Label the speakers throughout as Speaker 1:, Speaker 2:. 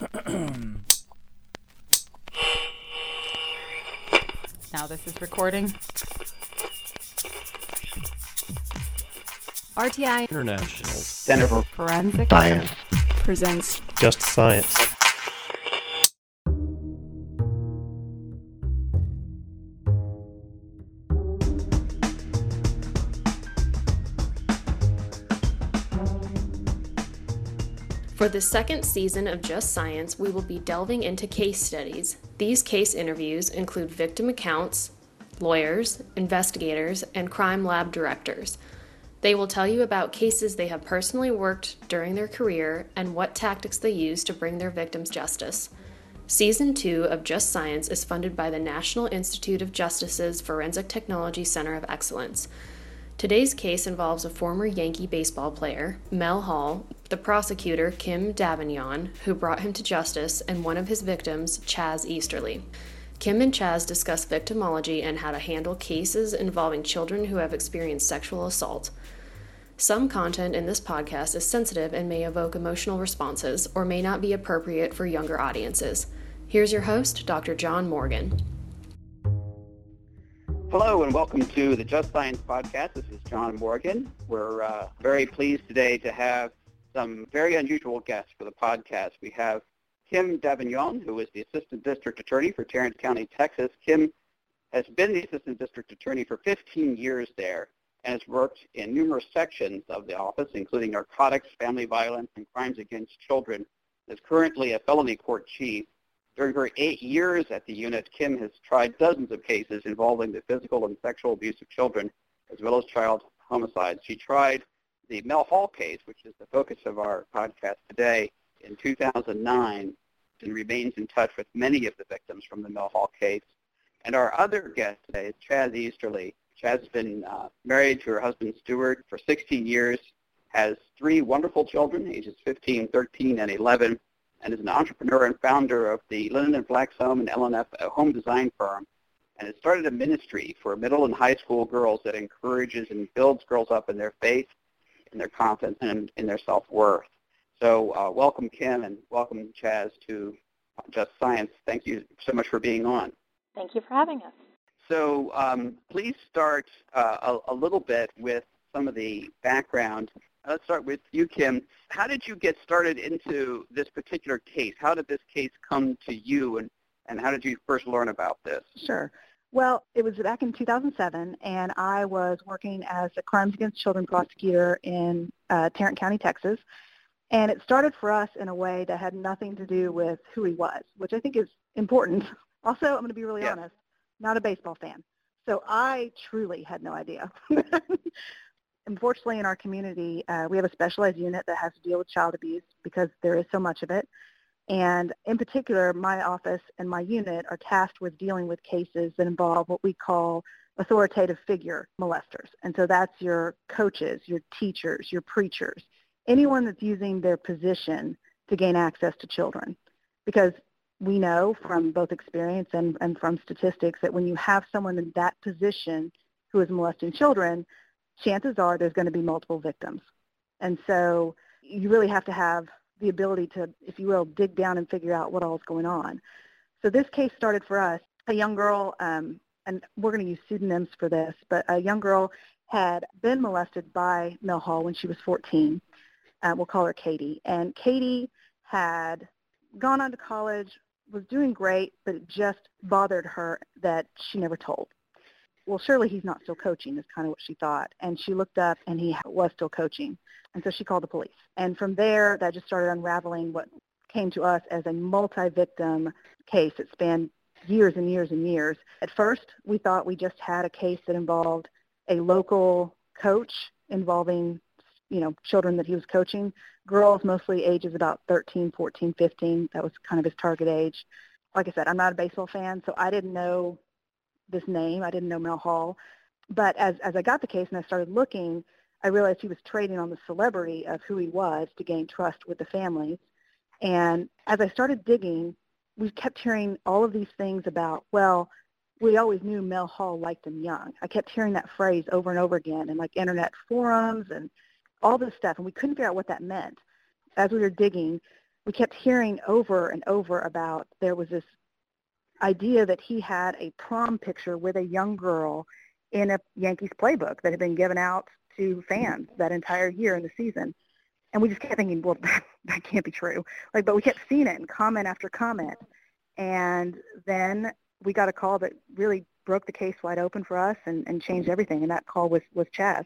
Speaker 1: now this is recording. RTI
Speaker 2: International
Speaker 3: Center for
Speaker 1: Forensic
Speaker 3: Science.
Speaker 1: presents
Speaker 2: Just Science.
Speaker 4: For the second season of Just Science, we will be delving into case studies. These case interviews include victim accounts, lawyers, investigators, and crime lab directors. They will tell you about cases they have personally worked during their career and what tactics they use to bring their victims justice. Season 2 of Just Science is funded by the National Institute of Justice's Forensic Technology Center of Excellence. Today's case involves a former Yankee baseball player, Mel Hall, the prosecutor, Kim Davignon, who brought him to justice, and one of his victims, Chaz Easterly. Kim and Chaz discuss victimology and how to handle cases involving children who have experienced sexual assault. Some content in this podcast is sensitive and may evoke emotional responses or may not be appropriate for younger audiences. Here's your host, Dr. John Morgan.
Speaker 3: Hello and welcome to the Just Science podcast. This is John Morgan. We're uh, very pleased today to have some very unusual guests for the podcast. We have Kim Davignon, who is the Assistant District Attorney for Tarrant County, Texas. Kim has been the Assistant District Attorney for 15 years there and has worked in numerous sections of the office, including narcotics, family violence, and crimes against children. Is currently a felony court chief during her eight years at the unit, Kim has tried dozens of cases involving the physical and sexual abuse of children, as well as child homicides. She tried the Mel Hall case, which is the focus of our podcast today, in 2009, and remains in touch with many of the victims from the Mel Hall case. And our other guest today is Chaz Easterly. Chaz has been uh, married to her husband Stuart for 16 years, has three wonderful children, ages 15, 13, and 11 and is an entrepreneur and founder of the Linen and Flax Home and LNF home design firm, and has started a ministry for middle and high school girls that encourages and builds girls up in their faith, in their confidence, and in their self-worth. So uh, welcome, Kim, and welcome, Chaz, to Just Science. Thank you so much for being on.
Speaker 5: Thank you for having us.
Speaker 3: So um, please start uh, a, a little bit with some of the background Let's start with you, Kim. How did you get started into this particular case? How did this case come to you, and, and how did you first learn about this?
Speaker 5: Sure. Well, it was back in 2007, and I was working as a crimes against children prosecutor in uh, Tarrant County, Texas. And it started for us in a way that had nothing to do with who he was, which I think is important. Also, I'm going to be really
Speaker 3: yeah.
Speaker 5: honest, not a baseball fan. So I truly had no idea. unfortunately in our community, uh, we have a specialized unit that has to deal with child abuse because there is so much of it. And in particular, my office and my unit are tasked with dealing with cases that involve what we call authoritative figure molesters. And so that's your coaches, your teachers, your preachers, anyone that's using their position to gain access to children. Because we know from both experience and, and from statistics that when you have someone in that position who is molesting children, chances are there's going to be multiple victims. And so you really have to have the ability to, if you will, dig down and figure out what all is going on. So this case started for us. A young girl, um, and we're going to use pseudonyms for this, but a young girl had been molested by Mel Hall when she was 14. Uh, we'll call her Katie. And Katie had gone on to college, was doing great, but it just bothered her that she never told well, surely he's not still coaching is kind of what she thought. And she looked up and he was still coaching. And so she called the police. And from there, that just started unraveling what came to us as a multi-victim case that spanned years and years and years. At first, we thought we just had a case that involved a local coach involving, you know, children that he was coaching, girls mostly ages about 13, 14, 15. That was kind of his target age. Like I said, I'm not a baseball fan, so I didn't know this name. I didn't know Mel Hall. But as, as I got the case and I started looking, I realized he was trading on the celebrity of who he was to gain trust with the families. And as I started digging, we kept hearing all of these things about, well, we always knew Mel Hall liked him young. I kept hearing that phrase over and over again in like internet forums and all this stuff, and we couldn't figure out what that meant. As we were digging, we kept hearing over and over about there was this idea that he had a prom picture with a young girl in a Yankees playbook that had been given out to fans that entire year in the season. And we just kept thinking, well, that, that can't be true. Like, but we kept seeing it in comment after comment. And then we got a call that really broke the case wide open for us and, and changed everything. And that call was, was Chaz.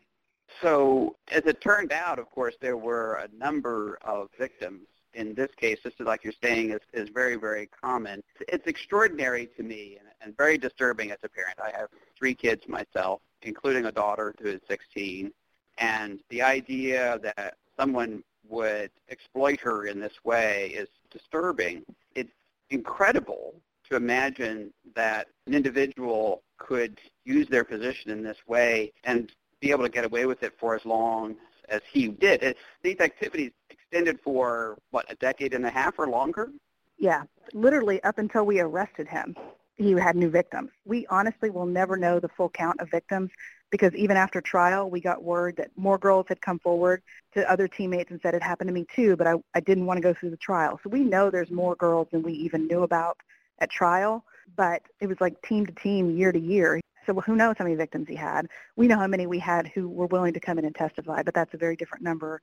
Speaker 3: So as it turned out, of course, there were a number of victims. In this case, is like you're saying, is, is very, very common. It's extraordinary to me and, and very disturbing as a parent. I have three kids myself, including a daughter who is 16. And the idea that someone would exploit her in this way is disturbing. It's incredible to imagine that an individual could use their position in this way and be able to get away with it for as long as he did. It, these activities extended for, what, a decade and a half or longer?
Speaker 5: Yeah, literally up until we arrested him, he had new victims. We honestly will never know the full count of victims because even after trial, we got word that more girls had come forward to other teammates and said it happened to me too, but I, I didn't want to go through the trial. So we know there's more girls than we even knew about at trial, but it was like team to team, year to year. So who knows how many victims he had? We know how many we had who were willing to come in and testify, but that's a very different number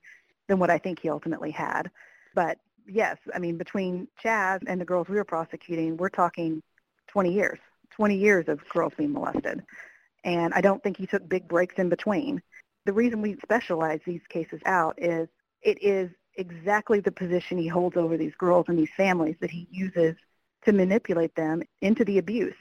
Speaker 5: than what I think he ultimately had. But yes, I mean, between Chaz and the girls we were prosecuting, we're talking 20 years, 20 years of girls being molested. And I don't think he took big breaks in between. The reason we specialize these cases out is it is exactly the position he holds over these girls and these families that he uses to manipulate them into the abuse.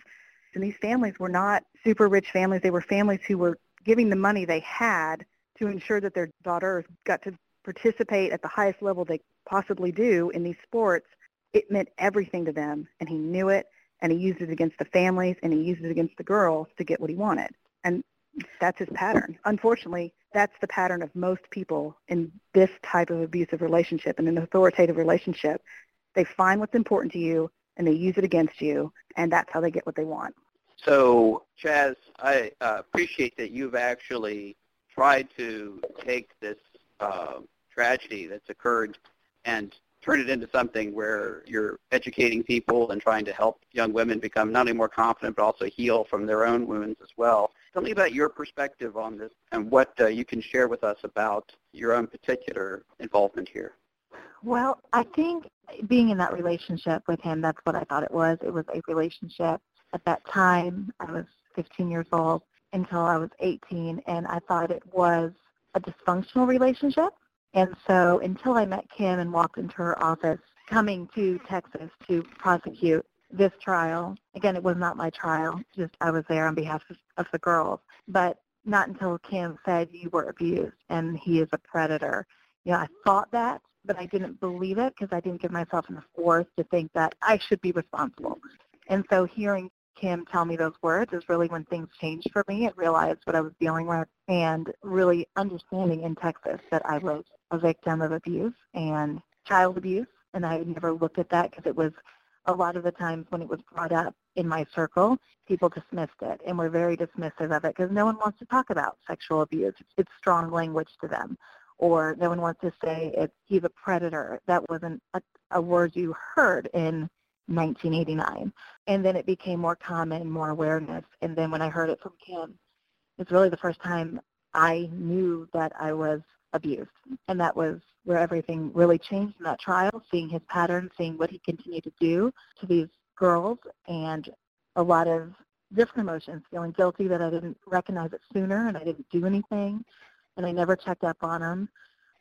Speaker 5: And these families were not super rich families. They were families who were giving the money they had to ensure that their daughters got to participate at the highest level they possibly do in these sports. It meant everything to them, and he knew it, and he used it against the families, and he used it against the girls to get what he wanted. And that's his pattern. Unfortunately, that's the pattern of most people in this type of abusive relationship and an authoritative relationship. They find what's important to you, and they use it against you, and that's how they get what they want.
Speaker 3: So, Chaz, I uh, appreciate that you've actually tried to take this uh, tragedy that's occurred and turn it into something where you're educating people and trying to help young women become not only more confident but also heal from their own wounds as well. Tell me about your perspective on this and what uh, you can share with us about your own particular involvement here.
Speaker 5: Well, I think being in that relationship with him, that's what I thought it was. It was a relationship. At that time, I was 15 years old until I was 18, and I thought it was a dysfunctional relationship. And so until I met Kim and walked into her office coming to Texas to prosecute this trial, again, it was not my trial, just I was there on behalf of, of the girls, but not until Kim said you were abused and he is a predator. You know, I thought that, but I didn't believe it because I didn't give myself enough force to think that I should be responsible. And so hearing Kim tell me those words is really when things changed for me and realized what I was dealing with and really understanding in Texas that I was a victim of abuse and child abuse. And I never looked at that because it was a lot of the times when it was brought up in my circle, people dismissed it and were very dismissive of it because no one wants to talk about sexual abuse. It's strong language to them. Or no one wants to say it's, he's a predator. That wasn't a, a word you heard in 1989. And then it became more common, more awareness. And then when I heard it from Kim, it's really the first time I knew that I was abused. And that was where everything really changed in that trial, seeing his pattern, seeing what he continued to do to these girls, and a lot of different emotions, feeling guilty that I didn't recognize it sooner and I didn't do anything, and I never checked up on him.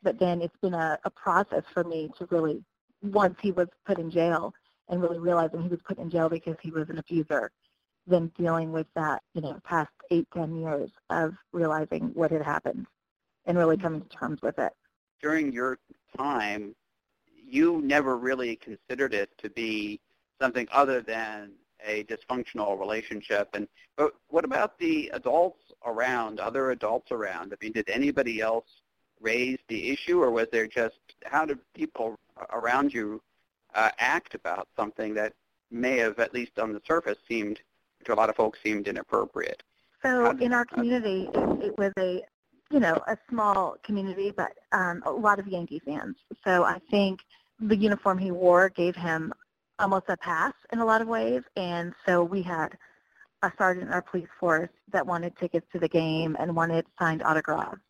Speaker 5: But then it's been a, a process for me to really, once he was put in jail, and really realizing he was put in jail because he was an abuser, than dealing with that, you know, past eight, ten years of realizing what had happened and really mm-hmm. coming to terms with it.
Speaker 3: During your time, you never really considered it to be something other than a dysfunctional relationship. And but what about the adults around, other adults around? I mean, did anybody else raise the issue, or was there just how did people around you uh, act about something that may have, at least on the surface, seemed to a lot of folks seemed inappropriate?
Speaker 5: So in our community, it, it was a you know, a small community, but um, a lot of Yankee fans. So I think
Speaker 2: the uniform he wore gave him almost a pass in a lot of ways. And so we had a sergeant in our police force that wanted tickets to the game and wanted signed autographs.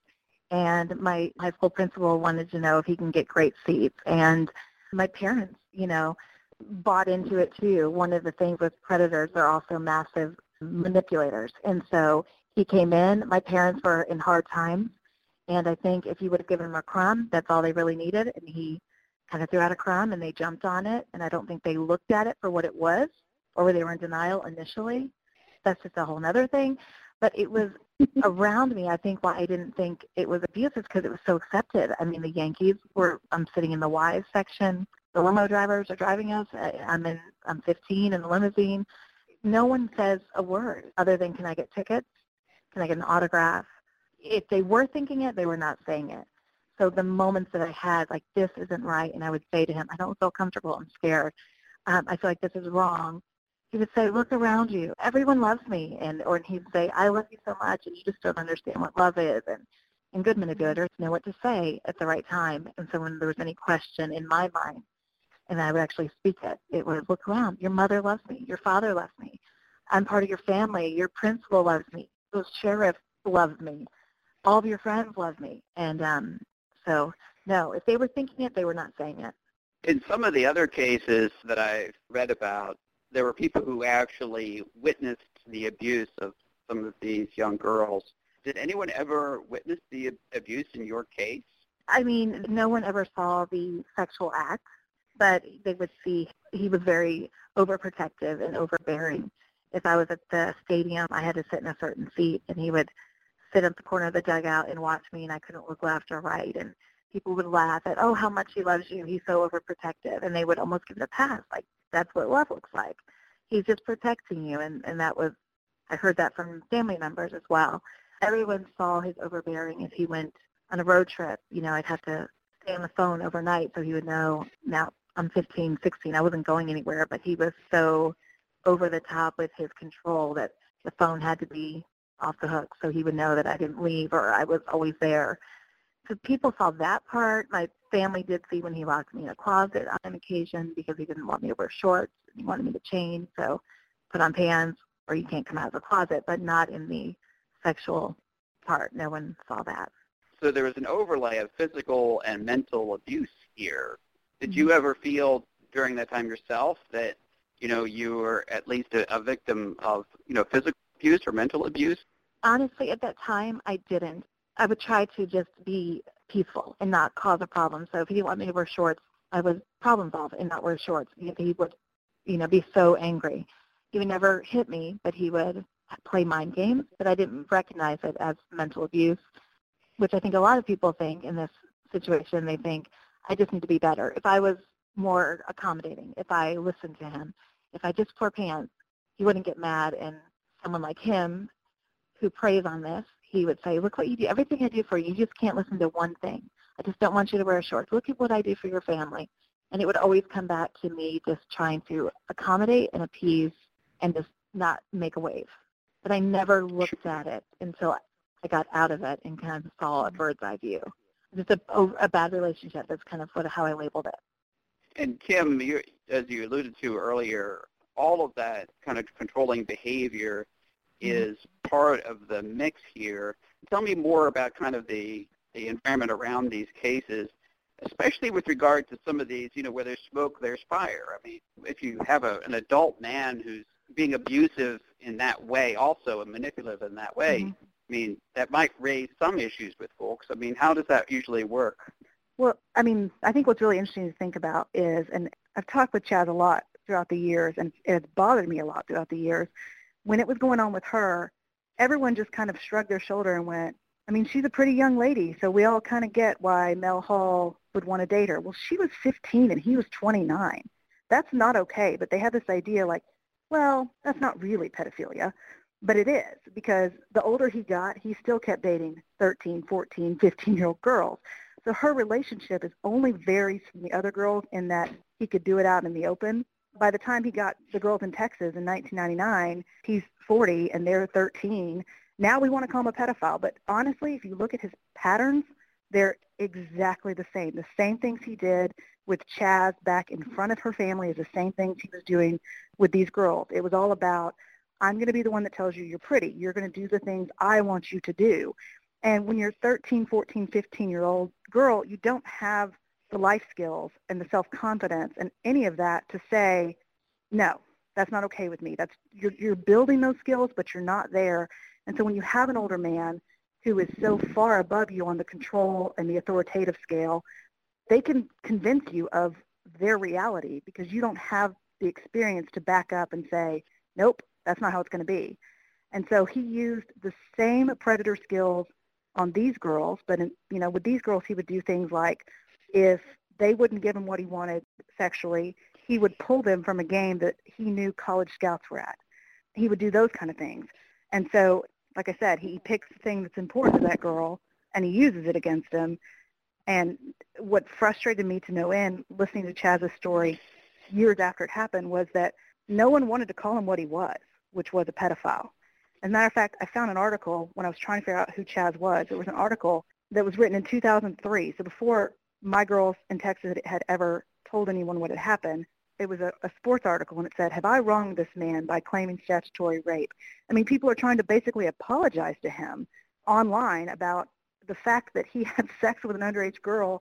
Speaker 2: And my high school principal wanted to know if he can get great seats. And my parents, you know, bought into it too. One of the things with predators, they're also massive manipulators. And so he came in. My parents were in hard times. And I think if you would have given them a crumb, that's all they really needed. And he kind of threw out a crumb and they jumped on it. And I don't think they looked at it for what it was or they were in denial initially. That's just a whole other thing. But it was around me, I think why I didn't think it was abuse is because it was so accepted. I mean, the Yankees were, I'm sitting in the wives section. The limo drivers are driving us. I'm in, I'm 15 in the limousine. No one says a word other than, can I get tickets? Can I get an autograph? If they were thinking it, they were not saying it. So the moments that I had, like, this isn't right, and I would say to him, I don't feel comfortable. I'm scared. Um, I feel like this is wrong he would say, look around you. Everyone loves me. And or he'd say, I love you so much and you just don't understand what love is. And, and good manipulators know what to say at the right time. And so when there was any question in my mind, and I would actually speak it, it was, look around. Your mother loves me. Your father loves me. I'm part of your family. Your principal loves me. Those sheriffs love me. All of your friends love me. And um, so, no, if they were thinking it, they were not saying it.
Speaker 3: In some of the other cases that I've read about, there were people who actually witnessed the abuse of some of these young girls. Did anyone ever witness the abuse in your case?
Speaker 2: I mean, no one ever saw the sexual act, but they would see he was very overprotective and overbearing. If I was at the stadium, I had to sit in a certain seat, and he would sit at the corner of the dugout and watch me, and I couldn't look left or right. And people would laugh at, oh, how much he loves you. He's so overprotective. And they would almost give it a pass, like, that's what love looks like. He's just protecting you. And, and that was, I heard that from family members as well. Everyone saw his overbearing if he went on a road trip. You know, I'd have to stay on the phone overnight so he would know, now I'm 15, 16. I wasn't going anywhere, but he was so over the top with his control that the phone had to be off the hook so he would know that I didn't leave or I was always there. So people saw that part. My family did see when he locked me in a closet on an occasion because he didn't want me to wear shorts. He wanted me to change, so put on pants or you can't come out of the closet, but not in the sexual part. No one saw that.
Speaker 3: So there was an overlay of physical and mental abuse here. Did you mm-hmm. ever feel during that time yourself that, you know, you were at least a, a victim of, you know, physical abuse or mental abuse?
Speaker 2: Honestly, at that time, I didn't. I would try to just be peaceful and not cause a problem. So if he didn't want me to wear shorts, I would problem solve and not wear shorts. He would, you know, be so angry. He would never hit me, but he would play mind games. But I didn't recognize it as mental abuse, which I think a lot of people think in this situation. They think I just need to be better. If I was more accommodating, if I listened to him, if I just wore pants, he wouldn't get mad. And someone like him, who preys on this, he would say, look what you do. Everything I do for you, you just can't listen to one thing. I just don't want you to wear shorts. Look at what I do for your family. And it would always come back to me just trying to accommodate and appease and just not make a wave. But I never looked at it until I got out of it and kind of saw a bird's eye view. Just a, a bad relationship. That's kind of what, how I labeled it.
Speaker 3: And Kim, you, as you alluded to earlier, all of that kind of controlling behavior Mm-hmm. is part of the mix here. Tell me more about kind of the, the environment around these cases, especially with regard to some of these, you know, where there's smoke, there's fire. I mean, if you have a, an adult man who's being abusive in that way also and manipulative in that way, mm-hmm. I mean, that might raise some issues with folks. I mean, how does that usually work?
Speaker 2: Well, I mean, I think what's really interesting to think about is, and I've talked with Chaz a lot throughout the years, and it's bothered me a lot throughout the years, when it was going on with her, everyone just kind of shrugged their shoulder and went, I mean, she's a pretty young lady, so we all kind of get why Mel Hall would want to date her. Well, she was 15 and he was 29. That's not okay, but they had this idea like, well, that's not really pedophilia, but it is because the older he got, he still kept dating 13, 14, 15-year-old girls. So her relationship is only varies from the other girls in that he could do it out in the open by the time he got the girls in Texas in 1999, he's 40 and they're 13. Now we want to call him a pedophile. But honestly, if you look at his patterns,
Speaker 5: They're exactly the same. The same things he did with Chaz back in front of her family is the same things he was doing with these girls. It was all about, I'm going to be the one that tells you you're pretty. You're going to do the things I want you to do. And when you're 13, 14, 15-year-old girl, you don't have the life skills and the self-confidence and any of that to say, no, that's not okay with me. That's you're, you're building those skills, but you're not there. And so when you have an older man who is so far above you on the control and the authoritative scale, they can convince you of their reality because you don't have the experience to back up and say, nope, that's not how it's going to be. And so he used the same predator skills on these girls, but in, you know, with these girls, he would do things like if they wouldn't give him what he wanted sexually, he would pull them from a game that he knew college scouts were at. He would do those kind of things. And so, like I said, he picks the thing that's important to that girl and he uses it against him. And what frustrated me to no end listening to Chaz's story years after it happened was that no one wanted to call him what he was, which was a pedophile. As a matter of fact, I found an article when I was trying to figure out who Chaz was. It was an article that was written in 2003, so before my girls in Texas had ever told anyone what had happened. It was a, a sports article, and it said, have I wronged this man by claiming statutory rape? I mean, people are trying to basically apologize to him online about the fact that he had sex with an underage girl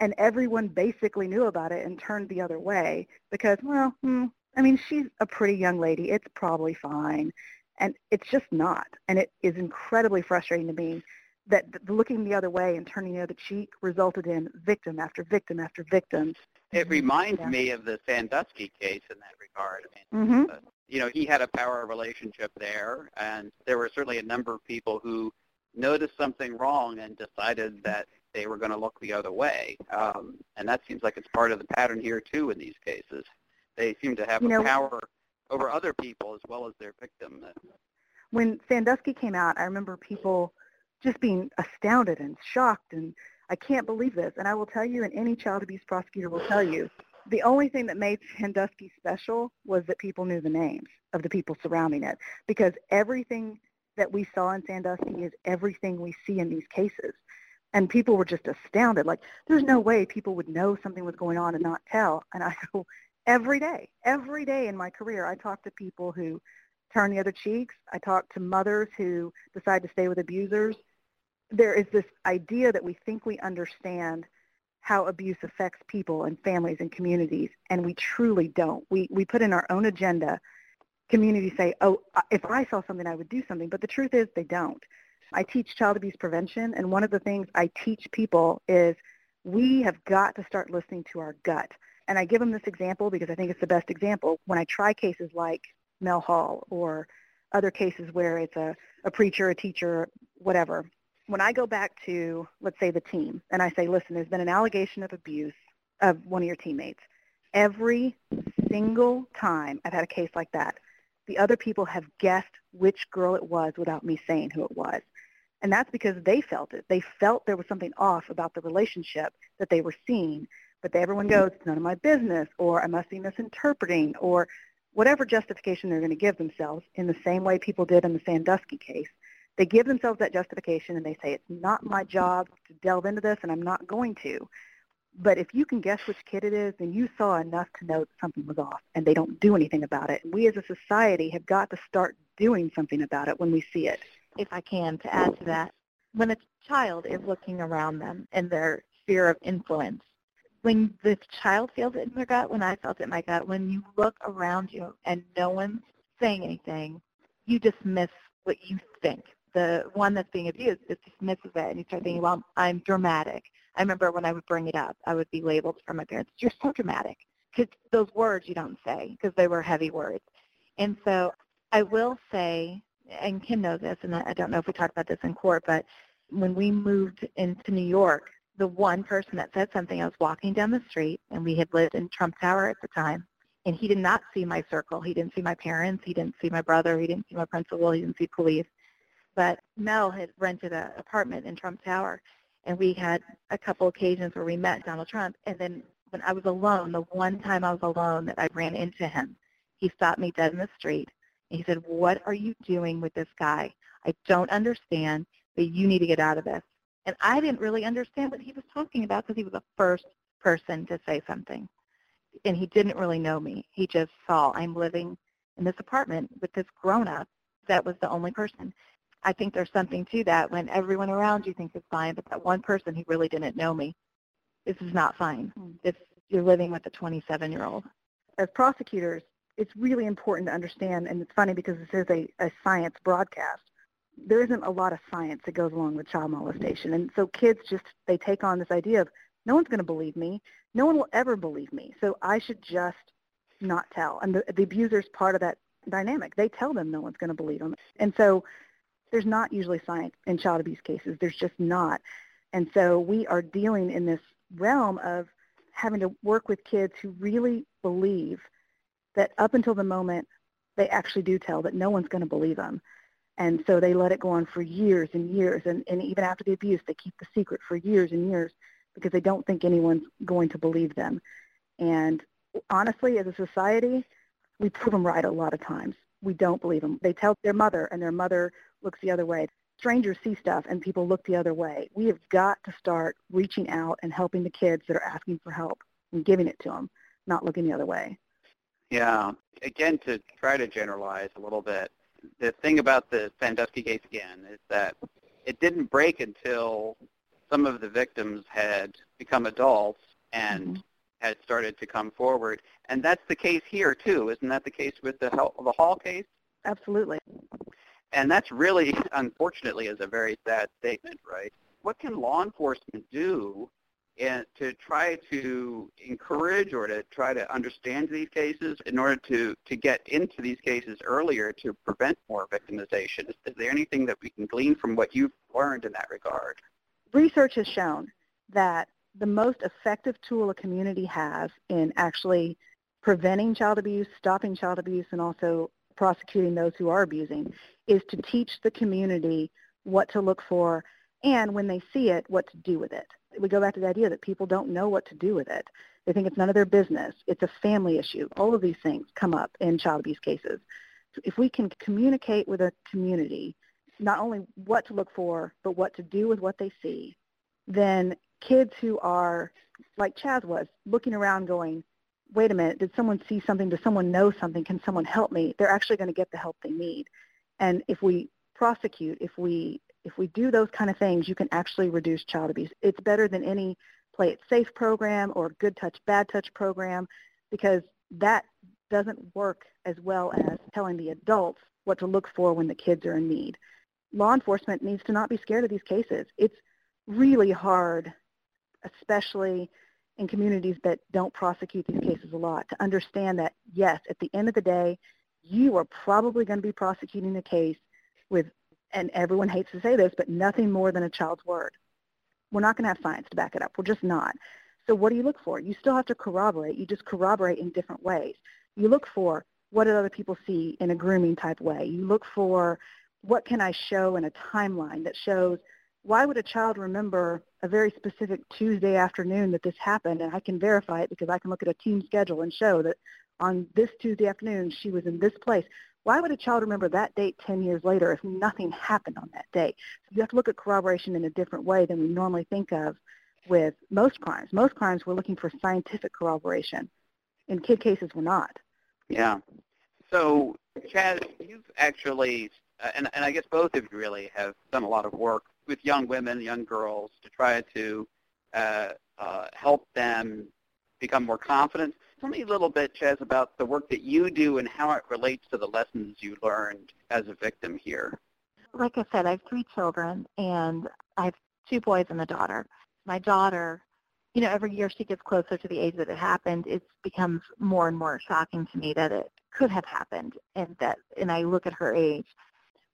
Speaker 5: and everyone basically knew about it and turned the other way because, well, hmm, I mean, she's a pretty young lady. It's probably fine. And it's just not. And it is incredibly frustrating to me that looking the other way and turning the other cheek resulted in victim after victim after victim.
Speaker 3: It reminds yeah. me of the Sandusky case in that regard.
Speaker 5: I mean, mm-hmm. uh,
Speaker 3: you know, he had a power relationship there, and there were certainly a number of people who noticed something wrong and decided that they were going to look the other way. Um, and that seems like it's part of the pattern here, too, in these cases. They seem to have
Speaker 5: you
Speaker 3: a
Speaker 5: know,
Speaker 3: power over other people as well as their victim.
Speaker 5: When Sandusky came out, I remember people just being astounded and shocked and I can't believe this. And I will tell you, and any child abuse prosecutor will tell you, the only thing that made Sandusky special was that people knew the names of the people surrounding it because everything that we saw in Sandusky is everything we see in these cases. And people were just astounded. Like, there's no way people would know something was going on and not tell. And I go, every day, every day in my career, I talk to people who turn the other cheeks. I talk to mothers who decide to stay with abusers there is this idea that we think we understand how abuse affects people and families and communities, and we truly don't. We, we put in our own agenda. Communities say, oh, if I saw something, I would do something. But the truth is they don't. I teach child abuse prevention, and one of the things I teach people is we have got to start listening to our gut. And I give them this example because I think it's the best example. When I try cases like Mel Hall or other cases where it's a, a preacher, a teacher, whatever, when I go back to, let's say, the team, and I say, listen, there's been an allegation of abuse of one of your teammates, every single time I've had a case like that, the other people have guessed which girl it was without me saying who it was. And that's because they felt it. They felt there was something off about the relationship that they were seeing. But everyone goes, it's none of my business, or I must be misinterpreting, or whatever justification they're going to give themselves in the same way people did in the Sandusky case. They give themselves that justification and they say, it's not my job to delve into this and I'm not going to. But if you can guess which kid it is, then you saw enough to know that something was off and they don't do anything about it. We as a society have got to start doing something about it when we see it.
Speaker 2: If I can, to add to that, when a child is looking around them and their sphere of influence, when the child feels it in their gut, when I felt it in my gut, when you look around you and no one's saying anything, you dismiss what you think the one that's being abused just dismisses it and you start thinking, well, I'm dramatic. I remember when I would bring it up, I would be labeled from my parents, you're so dramatic. Because those words you don't say because they were heavy words. And so I will say, and Kim knows this, and I don't know if we talked about this in court, but when we moved into New York, the one person that said something, I was walking down the street, and we had lived in Trump Tower at the time, and he did not see my circle. He didn't see my parents. He didn't see my brother. He didn't see my principal. He didn't see police but Mel had rented an apartment in Trump Tower, and we had a couple occasions where we met Donald Trump. And then when I was alone, the one time I was alone that I ran into him, he stopped me dead in the street. And he said, what are you doing with this guy? I don't understand, but you need to get out of this. And I didn't really understand what he was talking about because he was the first person to say something. And he didn't really know me. He just saw I'm living in this apartment with this grown-up that was the only person. I think there's something to that when everyone around you thinks it's fine, but that one person who really didn't know me, this is not fine. Hmm. This, you're living with a 27-year-old.
Speaker 5: As prosecutors, it's really important to understand, and it's funny because this is a, a science broadcast, there isn't a lot of science that goes along with child molestation. And so kids just, they take on this idea of, no one's going to believe me. No one will ever believe me. So I should just not tell. And the, the abuser's part of that dynamic. They tell them no one's going to believe them. And so there's not usually science in child abuse cases. There's just not. And so we are dealing in this realm of having to work with kids who really believe that up until the moment they actually do tell that no one's going to believe them. And so they let it go on for years and years. And, and even after the abuse, they keep the secret for years and years because they don't think anyone's going to believe them. And honestly, as a society, we prove them right a lot of times. We don't believe them. They tell their mother, and their mother looks the other way. Strangers see stuff, and people look the other way. We have got to start reaching out and helping the kids that are asking for help and giving it to them, not looking the other way.
Speaker 3: Yeah. Again, to try to generalize a little bit, the thing about the Sandusky case again is that it didn't break until some of the victims had become adults and mm-hmm. Had started to come forward. And that's the case here too, isn't that the case with the the Hall case?
Speaker 5: Absolutely.
Speaker 3: And that's really, unfortunately, is a very sad statement, right? What can law enforcement do and to try to encourage or to try to understand these cases in order to, to get into these cases earlier to prevent more victimization? Is, is there anything that we can glean from what you've learned in that regard?
Speaker 5: Research has shown that the most effective tool a community has in actually preventing child abuse, stopping child abuse, and also prosecuting those who are abusing is to teach the community what to look for and when they see it, what to do with it we go back to the idea that people don't know what to do with it. They think it's none of their business. It's a family issue. All of these things come up in child abuse cases. If we can communicate with a community, not only what to look for, but what to do with what they see, then kids who are, like Chaz was, looking around going, wait a minute, did someone see something? Does someone know something? Can someone help me? They're actually going to get the help they need. And if we prosecute, if we if we do those kind of things, you can actually reduce child abuse. It's better than any play it safe program or good touch, bad touch program because that doesn't work as well as telling the adults what to look for when the kids are in need. Law enforcement needs to not be scared of these cases. It's really hard, especially in communities that don't prosecute these cases a lot, to understand that, yes, at the end of the day, you are probably going to be prosecuting the case with and everyone hates to say this, but nothing more than a child's word. We're not going to have science to back it up. We're just not. So what do you look for? You still have to corroborate. You just corroborate in different ways. You look for what did other people see in a grooming type way. You look for what can I show in a timeline that shows why would a child remember a very specific Tuesday afternoon that this happened and I can verify it because I can look at a team schedule and show that on this Tuesday afternoon she was in this place. Why would a child remember that date 10 years later if nothing happened on that date? So you have to look at corroboration in a different way than we normally think of with most crimes. Most crimes we're looking for scientific corroboration. In kid cases, we're not.
Speaker 3: Yeah. So, Chaz, you've actually, uh, and, and I guess both of you really have done a lot of work with young women, young girls, to try to uh, uh, help them become more confident. Tell me a little bit, Chaz, about the work that you do and how it relates to the lessons you learned as a victim here.
Speaker 2: Like I said, I have three children, and I have two boys and a daughter. My daughter, you know, every year she gets closer to the age that it happened, it becomes more and more shocking to me that it could have happened, and that, and I look at her age.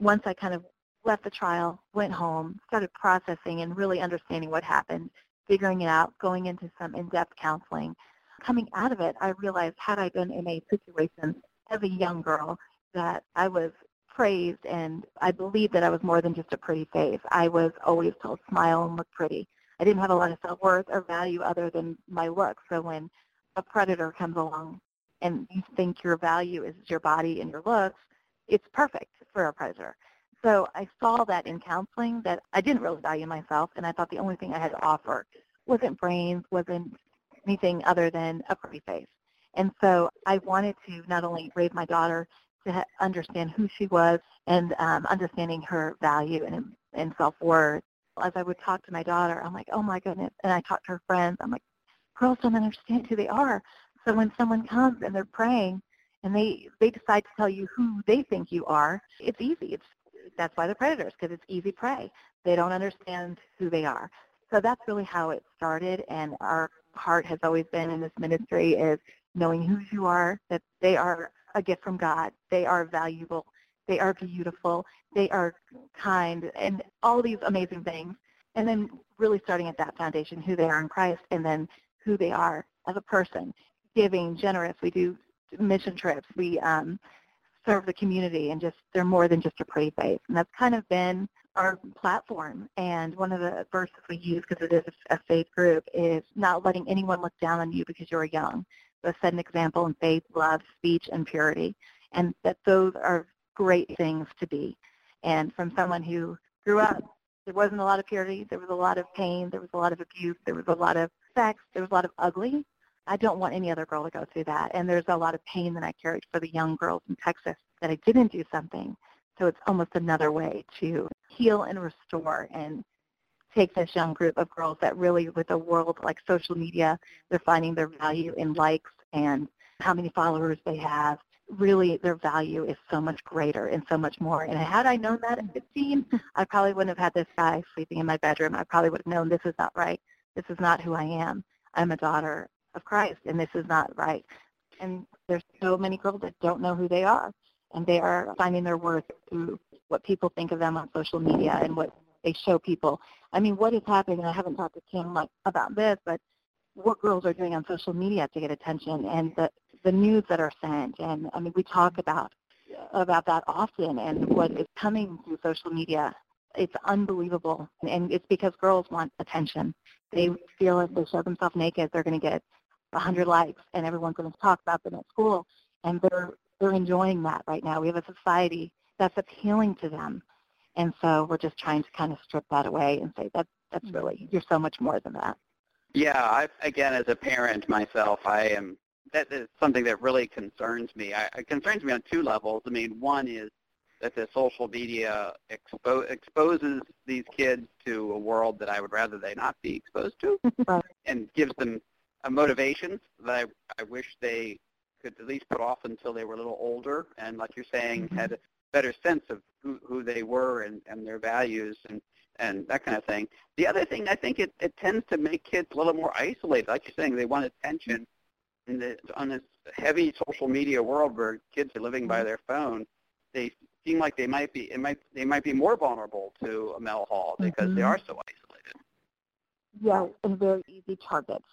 Speaker 2: Once I kind of left the trial, went home, started processing and really understanding what happened, figuring it out, going into some in-depth counseling, coming out of it, I realized had I been in a situation as a young girl that I was praised and I believed that I was more than just a pretty face. I was always told smile and look pretty. I didn't have a lot of self-worth or value other than my looks. So when a predator comes along and you think your value is your body and your looks, it's perfect for a predator. So I saw that in counseling that I didn't really value myself, and I thought the only thing I had to offer wasn't brains, wasn't anything other than a pretty face. And so I wanted to not only raise my daughter to ha- understand who she was and um, understanding her value and, and self-worth. As I would talk to my daughter, I'm like, oh my goodness. And I talk to her friends. I'm like, girls don't understand who they are. So when someone comes and they're preying and they, they decide to tell you who they think you are, it's easy. It's, that's why they're predators, because it's easy prey. They don't understand who they are. So that's really how it started. And our heart has always been in this ministry is knowing who you are, that they are a gift from God. They are valuable. They are beautiful. They are kind and all these amazing things. And then really starting at that foundation, who they are in Christ, and then who they are as a person, giving, generous. We do mission trips. We um, serve the community, and just they're more than just a pretty face. And that's kind of been our platform. And one of the verses we use, because it is a faith group, is not letting anyone look down on you because you're young but set an example in faith, love, speech, and purity, and that those are great things to be. And from someone who grew up, there wasn't a lot of purity, there was a lot of pain, there was a lot of abuse, there was a lot of sex, there was a lot of ugly. I don't want any other girl to go through that. And there's a lot of pain that I carried for the young girls in Texas that I didn't do something. So it's almost another way to heal and restore and take this young group of girls that really, with a world like social media, they're finding their value in likes and how many followers they have. Really, their value is so much greater and so much more. And had I known that at 15, I probably wouldn't have had this guy sleeping in my bedroom. I probably would have known this is not right. This is not who I am. I'm a daughter of Christ, and this is not right. And there's so many girls that don't know who they are, and they are finding their worth through what people think of them on social media and what they show people. I mean, what is happening, I haven't talked to Kim much about this, but what girls are doing on social media to get attention and the, the news that are sent. And I mean, we talk about about that often and what is coming through social media. It's unbelievable. And it's because girls want attention. They feel if they show themselves naked, they're going to get 100 likes and everyone's going to talk about them at school. And they're, they're enjoying that right now. We have a society that's appealing to them. And so we're just trying to kind of strip that away and say that that's mm-hmm. really you're so much more than that.
Speaker 3: Yeah, I again as a parent myself, I am that is something that really concerns me. I, it concerns me on two levels. I mean, one is that the social media expo- exposes these kids to a world that I would rather they not be exposed to, and gives them a motivation that I, I wish they could at least put off until they were a little older, and like you're saying, mm-hmm. had a better sense of who, who they were and, and their values and, and that kind of thing. The other thing, I think it, it tends to make kids a little more isolated. Like you're saying, they want attention in the, on this heavy social media world where kids are living by mm-hmm. their phone. They seem like they might be, it might, they might be more vulnerable to a Mel Hall because mm-hmm. they are so isolated.
Speaker 2: Yeah, and very easy targets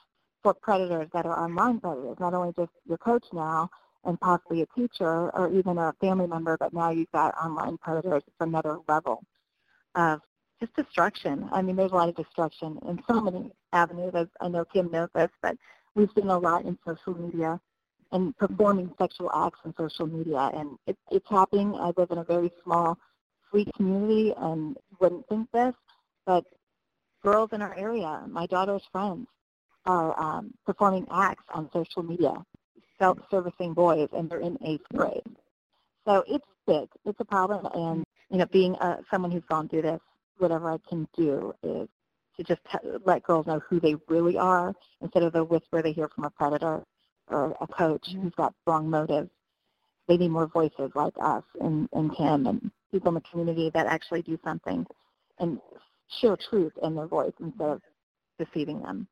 Speaker 2: predators that are online predators, not only just your coach now, and possibly a teacher or even a family member, but now you've got online predators. It's another level of just destruction. I mean, there's a lot of destruction in so many avenues. As I know Kim knows this, but we've seen a lot in social media and performing sexual acts on social media. And it, it's happening. I live in a very small, sweet community, and wouldn't think this, but girls in our area, my daughter's friends, are um, performing acts on social media self-servicing boys, and they're in eighth grade. So it's big. It's a problem, and you know, being uh, someone who's gone through this, whatever I can do is to just t- let girls know who they really are instead of the whisper they hear from a predator or a coach who's got strong motives. They need more voices like us and, and Kim and people in the community that actually do something and share truth in their voice instead of deceiving them.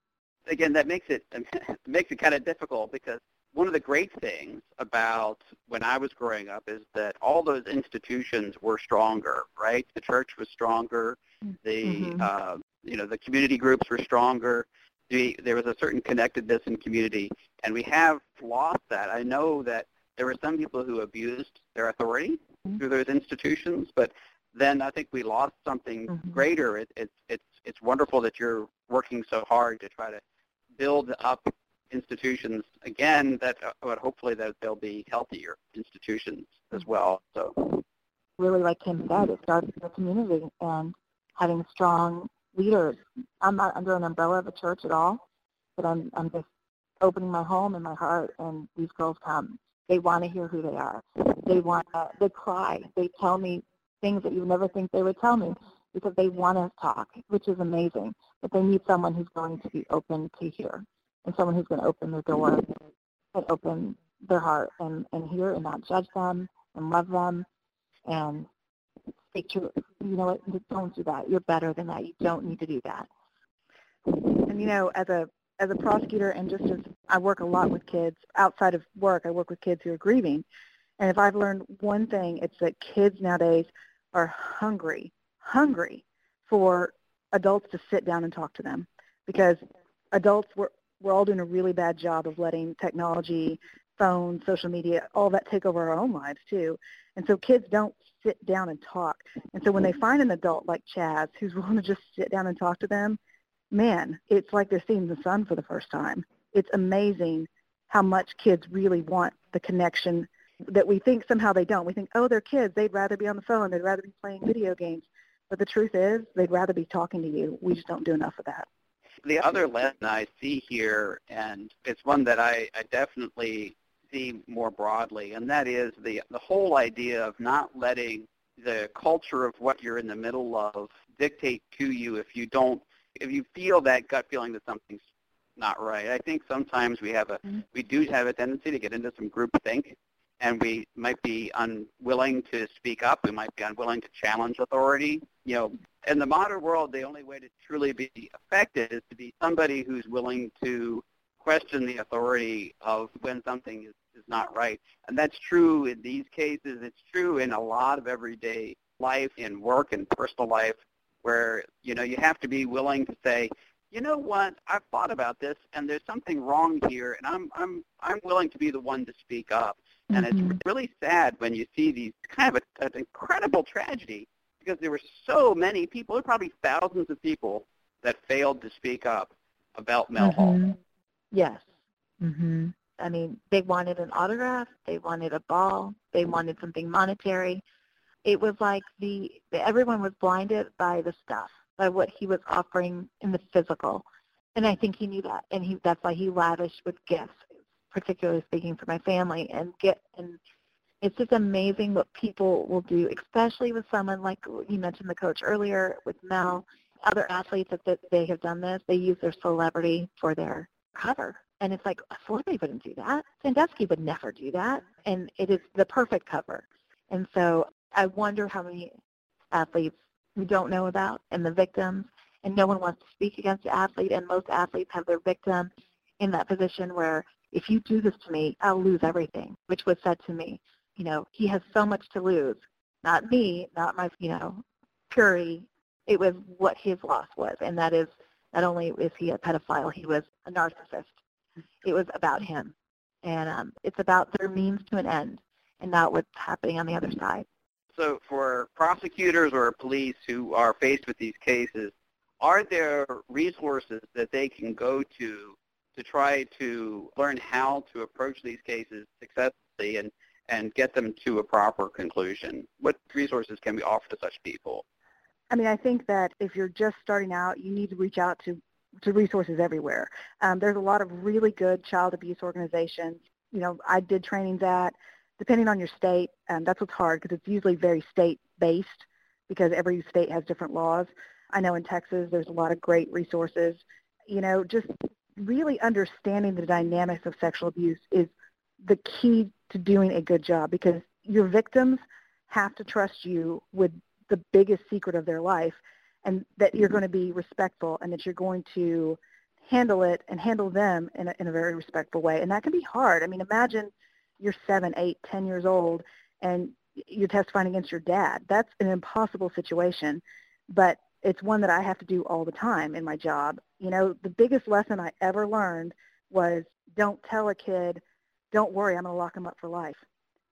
Speaker 3: Again, that makes it makes it kind of difficult because one of the great things about when I was growing up is that all those institutions were stronger, right? The church was stronger, the mm-hmm. uh, you know the community groups were stronger. The, there was a certain connectedness in community, and we have lost that. I know that there were some people who abused their authority mm-hmm. through those institutions, but then I think we lost something mm-hmm. greater. It, it, it's it's wonderful that you're working so hard to try to build up institutions again that uh, but hopefully that they'll be healthier institutions as well so
Speaker 2: really like Kim said, it starts in the community and having strong leaders. I'm not under an umbrella of a church at all, but I'm I'm just opening my home and my heart, and these girls come. They want to hear who they are. They want to, they cry. They tell me things that you never think they would tell me because they want to talk, which is amazing. But they need someone who's going to be open to hear and someone who's going to open their door and open their heart and, and hear and not judge them and love them and speak to, you know what, don't do that. You're better than that. You don't need to do that.
Speaker 5: And you know, as a as a prosecutor and just as I work a lot with kids outside of work, I work with kids who are grieving. And if I've learned one thing, it's that kids nowadays are hungry, hungry for adults to sit down and talk to them because adults we're, we're all doing a really bad job of letting technology, phones, social media, all that take over our own lives too. And so kids don't sit down and talk. And so when they find an adult like Chaz who's willing to just sit down and talk to them, man, it's like they're seeing the sun for the first time. It's amazing how much kids really want the connection that we think somehow they don't. We think, oh, they're kids. They'd rather be on the phone. They'd rather be playing video games. But the truth is, they'd rather be talking to you. We just don't do enough of that.
Speaker 3: The other lesson I see here, and it's one that I, I definitely see more broadly, and that is the, the whole idea of not letting the culture of what you're in the middle of dictate to you if you don't if you feel that gut feeling that something's not right. I think sometimes we have a mm-hmm. we do have a tendency to get into some group think and we might be unwilling to speak up. We might be unwilling to challenge authority. You know, in the modern world, the only way to truly be effective is to be somebody who's willing to question the authority of when something is, is not right. And that's true in these cases. It's true in a lot of everyday life, in work and personal life where you know you have to be willing to say, you know what, I've thought about this, and there's something wrong here, and I'm I'm I'm willing to be the one to speak up. Mm-hmm. And it's mm-hmm. really sad when you see these kind of a, an incredible tragedy because there were so many people, there were probably thousands of people that failed to speak up about Mel mm-hmm. Hall.
Speaker 2: Yes. Mm-hmm. I mean, they wanted an autograph, they wanted a ball, they wanted something monetary, it was like the, the everyone was blinded by the stuff, by what he was offering in the physical. And I think he knew that, and he that's why he lavished with gifts, particularly speaking for my family, and get and it's just amazing what people will do, especially with someone like you mentioned the coach earlier with Mel, other athletes that, they have done this. They use their celebrity for their cover, and it's like a celebrity wouldn't do that. Sandusky would never do that, and it is the perfect cover. And so I wonder how many athletes we don't know about and the victims, and no one wants to speak against the athlete, and most athletes have their victim in that position where if you do this to me, I'll lose everything, which was said to me. You know, he has so much to lose. Not me, not my, you know, purity. It was what his loss was, and that is not only is he a pedophile, he was a narcissist. It was about him. And um, it's about their means to an end and not what's happening on the other side.
Speaker 3: So for prosecutors or police who are faced with these cases, are there resources that they can go to to try to learn how to approach these cases successfully and, and get them to a proper conclusion? What resources can we offer to such people?
Speaker 5: I mean, I think that if you're just starting out, you need to reach out to, to resources everywhere. Um, there's a lot of really good child abuse organizations. You know, I did trainings at depending on your state, um, that's what's hard because it's usually very state-based because every state has different laws. I know in Texas there's a lot of great resources. You know, just really understanding the dynamics of sexual abuse is the key to doing a good job because your victims have to trust you with the biggest secret of their life and that you're going to be respectful and that you're going to handle it and handle them in a, in a very respectful way. And that can be hard. I mean, imagine – you're seven, eight, ten years old, and you're testifying against your dad. That's an impossible situation, but it's one that I have to do all the time in my job. You know, the biggest lesson I ever learned was don't tell a kid, don't worry, I'm going to lock him up for life.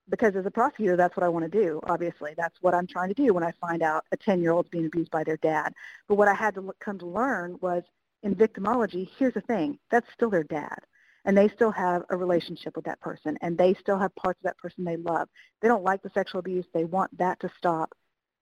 Speaker 5: Because as a prosecutor, that's what I want to do, obviously. That's what I'm trying to do when I find out a 10-year-old's being abused by their dad. But what I had to come to learn was in victimology, here's the thing, that's still their dad and they still have a relationship with that person and they still have parts of that person they love. They don't like the sexual abuse. They want that to stop.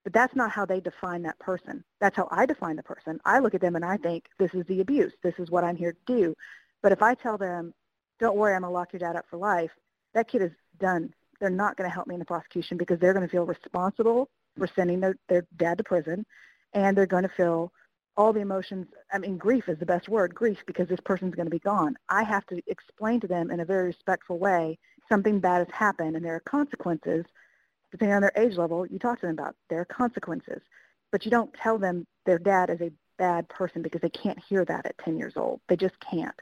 Speaker 5: But that's not how they define that person. That's how I define the person. I look at them and I think, this is the abuse. This is what I'm here to do. But if I tell them, don't worry, I'm going to lock your dad up for life, that kid is done. They're not going to help me in the prosecution because they're going to feel responsible for sending their, their dad to prison and they're going to feel all the emotions. I mean, grief is the best word, grief, because this person's going to be gone. I have to explain to them in a very respectful way something bad has happened and there are consequences. Depending on their age level, you talk to them about there are consequences. But you don't tell them their dad is a bad person because they can't hear that at 10 years old. They just can't.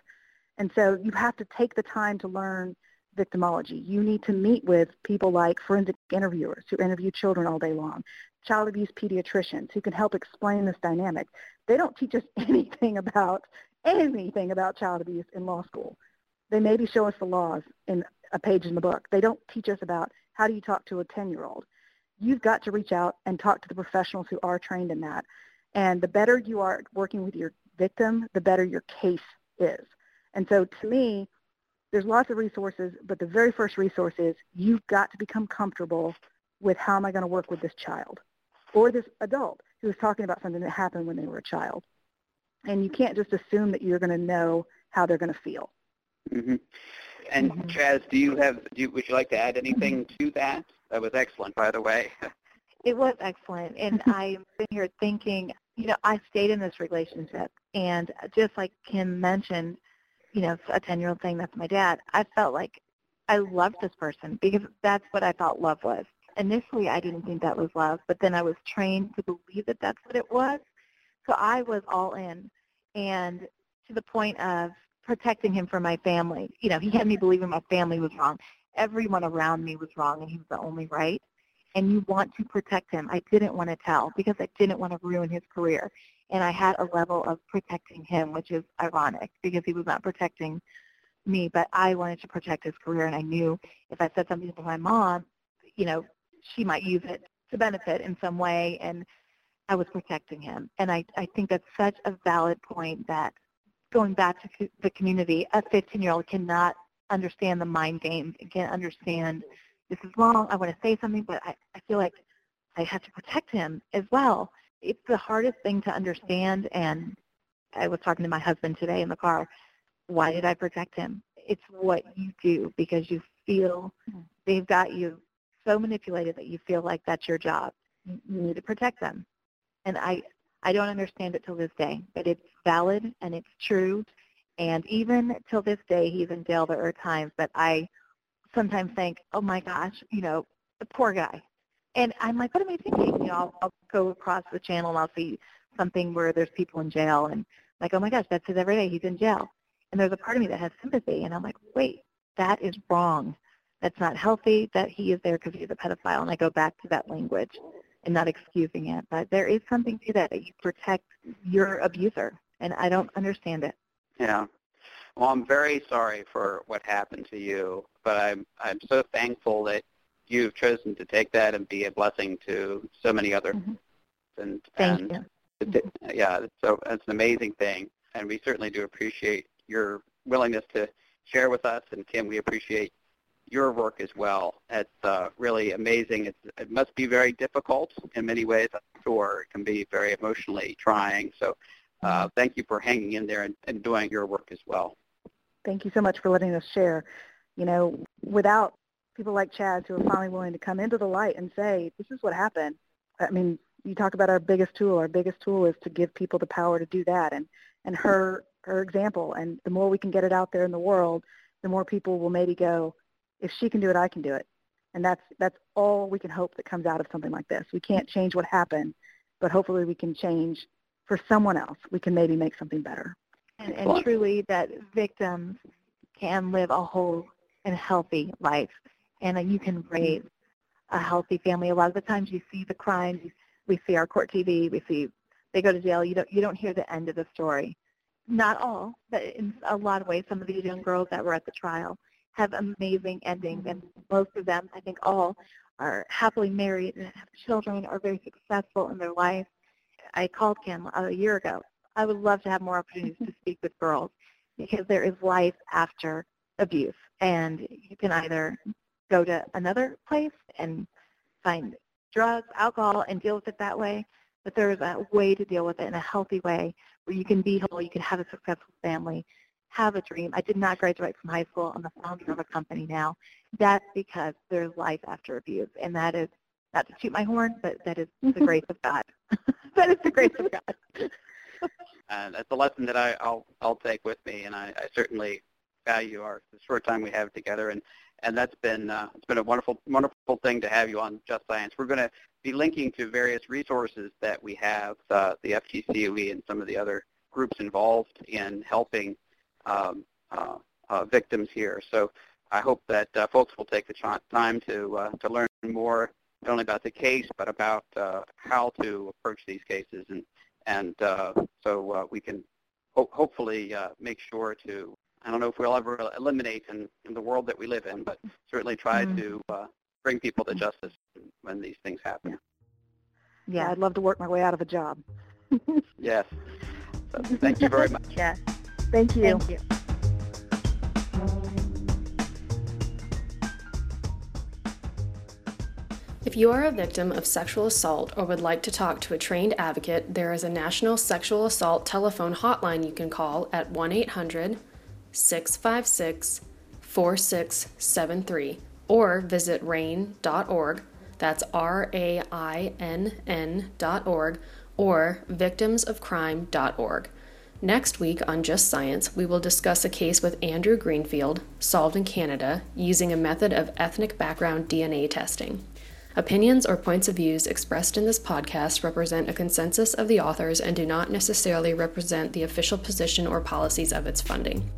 Speaker 5: And so you have to take the time to learn victimology. You need to meet with people like forensic interviewers who interview children all day long, child abuse pediatricians who can help explain this dynamic. They don't teach us anything about anything about child abuse in law school. They maybe show us the laws in a page in the book. They don't teach us about how do you talk to a 10-year-old. You've got to reach out and talk to the professionals who are trained in that. And the better you are working with your victim, the better your case is. And so to me, there's lots of resources, but the very first resource is you've got to become comfortable with how am I going to work with this child or this adult who is talking about something that happened when they were a child. And you can't just assume that you're going to know how they're going to feel.
Speaker 3: Mm-hmm. And mm-hmm. Chaz, do you have? Do you, would you like to add anything to that? That was excellent, by the way.
Speaker 2: it was excellent, and I'm sitting here thinking, you know, I stayed in this relationship, and just like Kim mentioned, you know, a 10-year-old saying that's my dad, I felt like I loved this person because that's what I thought love was. Initially, I didn't think that was love, but then I was trained to believe that that's what it was. So I was all in, and to the point of protecting him from my family. You know, he had me believing my family was wrong. Everyone around me was wrong, and he was the only right. And you want to protect him. I didn't want to tell because I didn't want to ruin his career and I had a level of protecting him, which is ironic because he was not protecting me, but I wanted to protect his career, and I knew if I said something to my mom, you know, she might use it to benefit in some way, and I was protecting him. And I, I think that's such a valid point that going back to the community, a 15-year-old cannot understand the mind game. and can't understand this is wrong, I want to say something, but I, I feel like I have to protect him as well it's the hardest thing to understand and I was talking to my husband today in the car. Why did I protect him? It's what you do because you feel they've got you so manipulated that you feel like that's your job. You need to protect them. And I, I don't understand it till this day, but it's valid and it's true. And even till this day, he's in jail. There are times that I sometimes think, oh my gosh, you know, the poor guy. And I'm like, what am I thinking? You know, I'll, I'll go across the channel and I'll see something where there's people in jail and like, oh my gosh, that's his every day. He's in jail. And there's a part of me that has sympathy. And I'm like, wait, that is wrong. That's not healthy that he is there because he's a pedophile. And I go back to that language and not excusing it. But there is something to that, that you protect your abuser. And I don't understand it.
Speaker 3: Yeah. Well, I'm very sorry for what happened to you, but I'm I'm so thankful that you've chosen to take that and be a blessing to so many other.
Speaker 2: Mm-hmm.
Speaker 3: And,
Speaker 2: Thank
Speaker 3: and
Speaker 2: you.
Speaker 3: Yeah, so it's an amazing thing, and we certainly do appreciate your willingness to share with us. And Kim, we appreciate your work as well. It's uh, really amazing. It's, it must be very difficult in many ways. I'm sure it can be very emotionally trying. So uh, thank you for hanging in there and, and doing your work as well.
Speaker 5: Thank you so much for letting us share. You know, without people like Chaz who are finally willing to come into the light and say, this is what happened. I mean, you talk about our biggest tool. Our biggest tool is to give people the power to do that. And, and her, her example, and the more we can get it out there in the world, the more people will maybe go, if she can do it, I can do it. And that's, that's all we can hope that comes out of something like this. We can't change what happened, but hopefully we can change for someone else. We can maybe make something better.
Speaker 2: And, and truly that victims can live a whole and healthy life and you can raise a healthy family. A lot of the times you see the crimes, we see our court TV, we see they go to jail. You don't you don't hear the end of the story. Not all, but in a lot of ways, some of these young girls that were at the trial have amazing endings, and most of them, I think all, are happily married and have children, are very successful in their life. I called Kim a year ago. I would love to have more opportunities to speak with girls because there is life after abuse. And you can either go to another place and find drugs, alcohol, and deal with it that way, but there is a way to deal with it in a healthy way where you can be whole, you can have a successful family, have a dream. I did not graduate from high school. I'm the founder of a company now. That's because there's life after abuse, and that is not to toot my horn, but that is the grace of God. that is the grace of God.
Speaker 3: and that's a lesson that I, will I'll take with me, and I, I certainly value our the short time we have together, and and that's been uh, it's been a wonderful wonderful thing to have you on Just Science. We're going to be linking to various resources that we have, uh, the FTCOE and some of the other groups involved in helping um, uh, uh, victims here. So I hope that uh, folks will take the time to uh, to learn more not only about the case but about uh, how to approach these cases, and and so we can ho- hopefully make sure to I don't know if we'll ever eliminate in, in the world that we live in, but certainly try mm-hmm. to uh, bring people to justice when these things happen.
Speaker 5: Yeah, I'd love to work my way out of a job.
Speaker 3: yes. So, thank you very much.
Speaker 2: Yes.
Speaker 5: Thank you.
Speaker 2: Thank you.
Speaker 4: If you are a victim of sexual assault or would like to talk to a trained advocate, there is a national sexual assault telephone hotline you can call at 1 800 656 4673 or visit rainn.org. That's R A I N N.org or victimsofcrime.org. Next week on Just Science, we will discuss a case with Andrew Greenfield, solved in Canada, using a method of ethnic background DNA testing. Opinions or points of views expressed in this podcast represent a consensus of the authors and do not necessarily represent the official position or policies of its funding.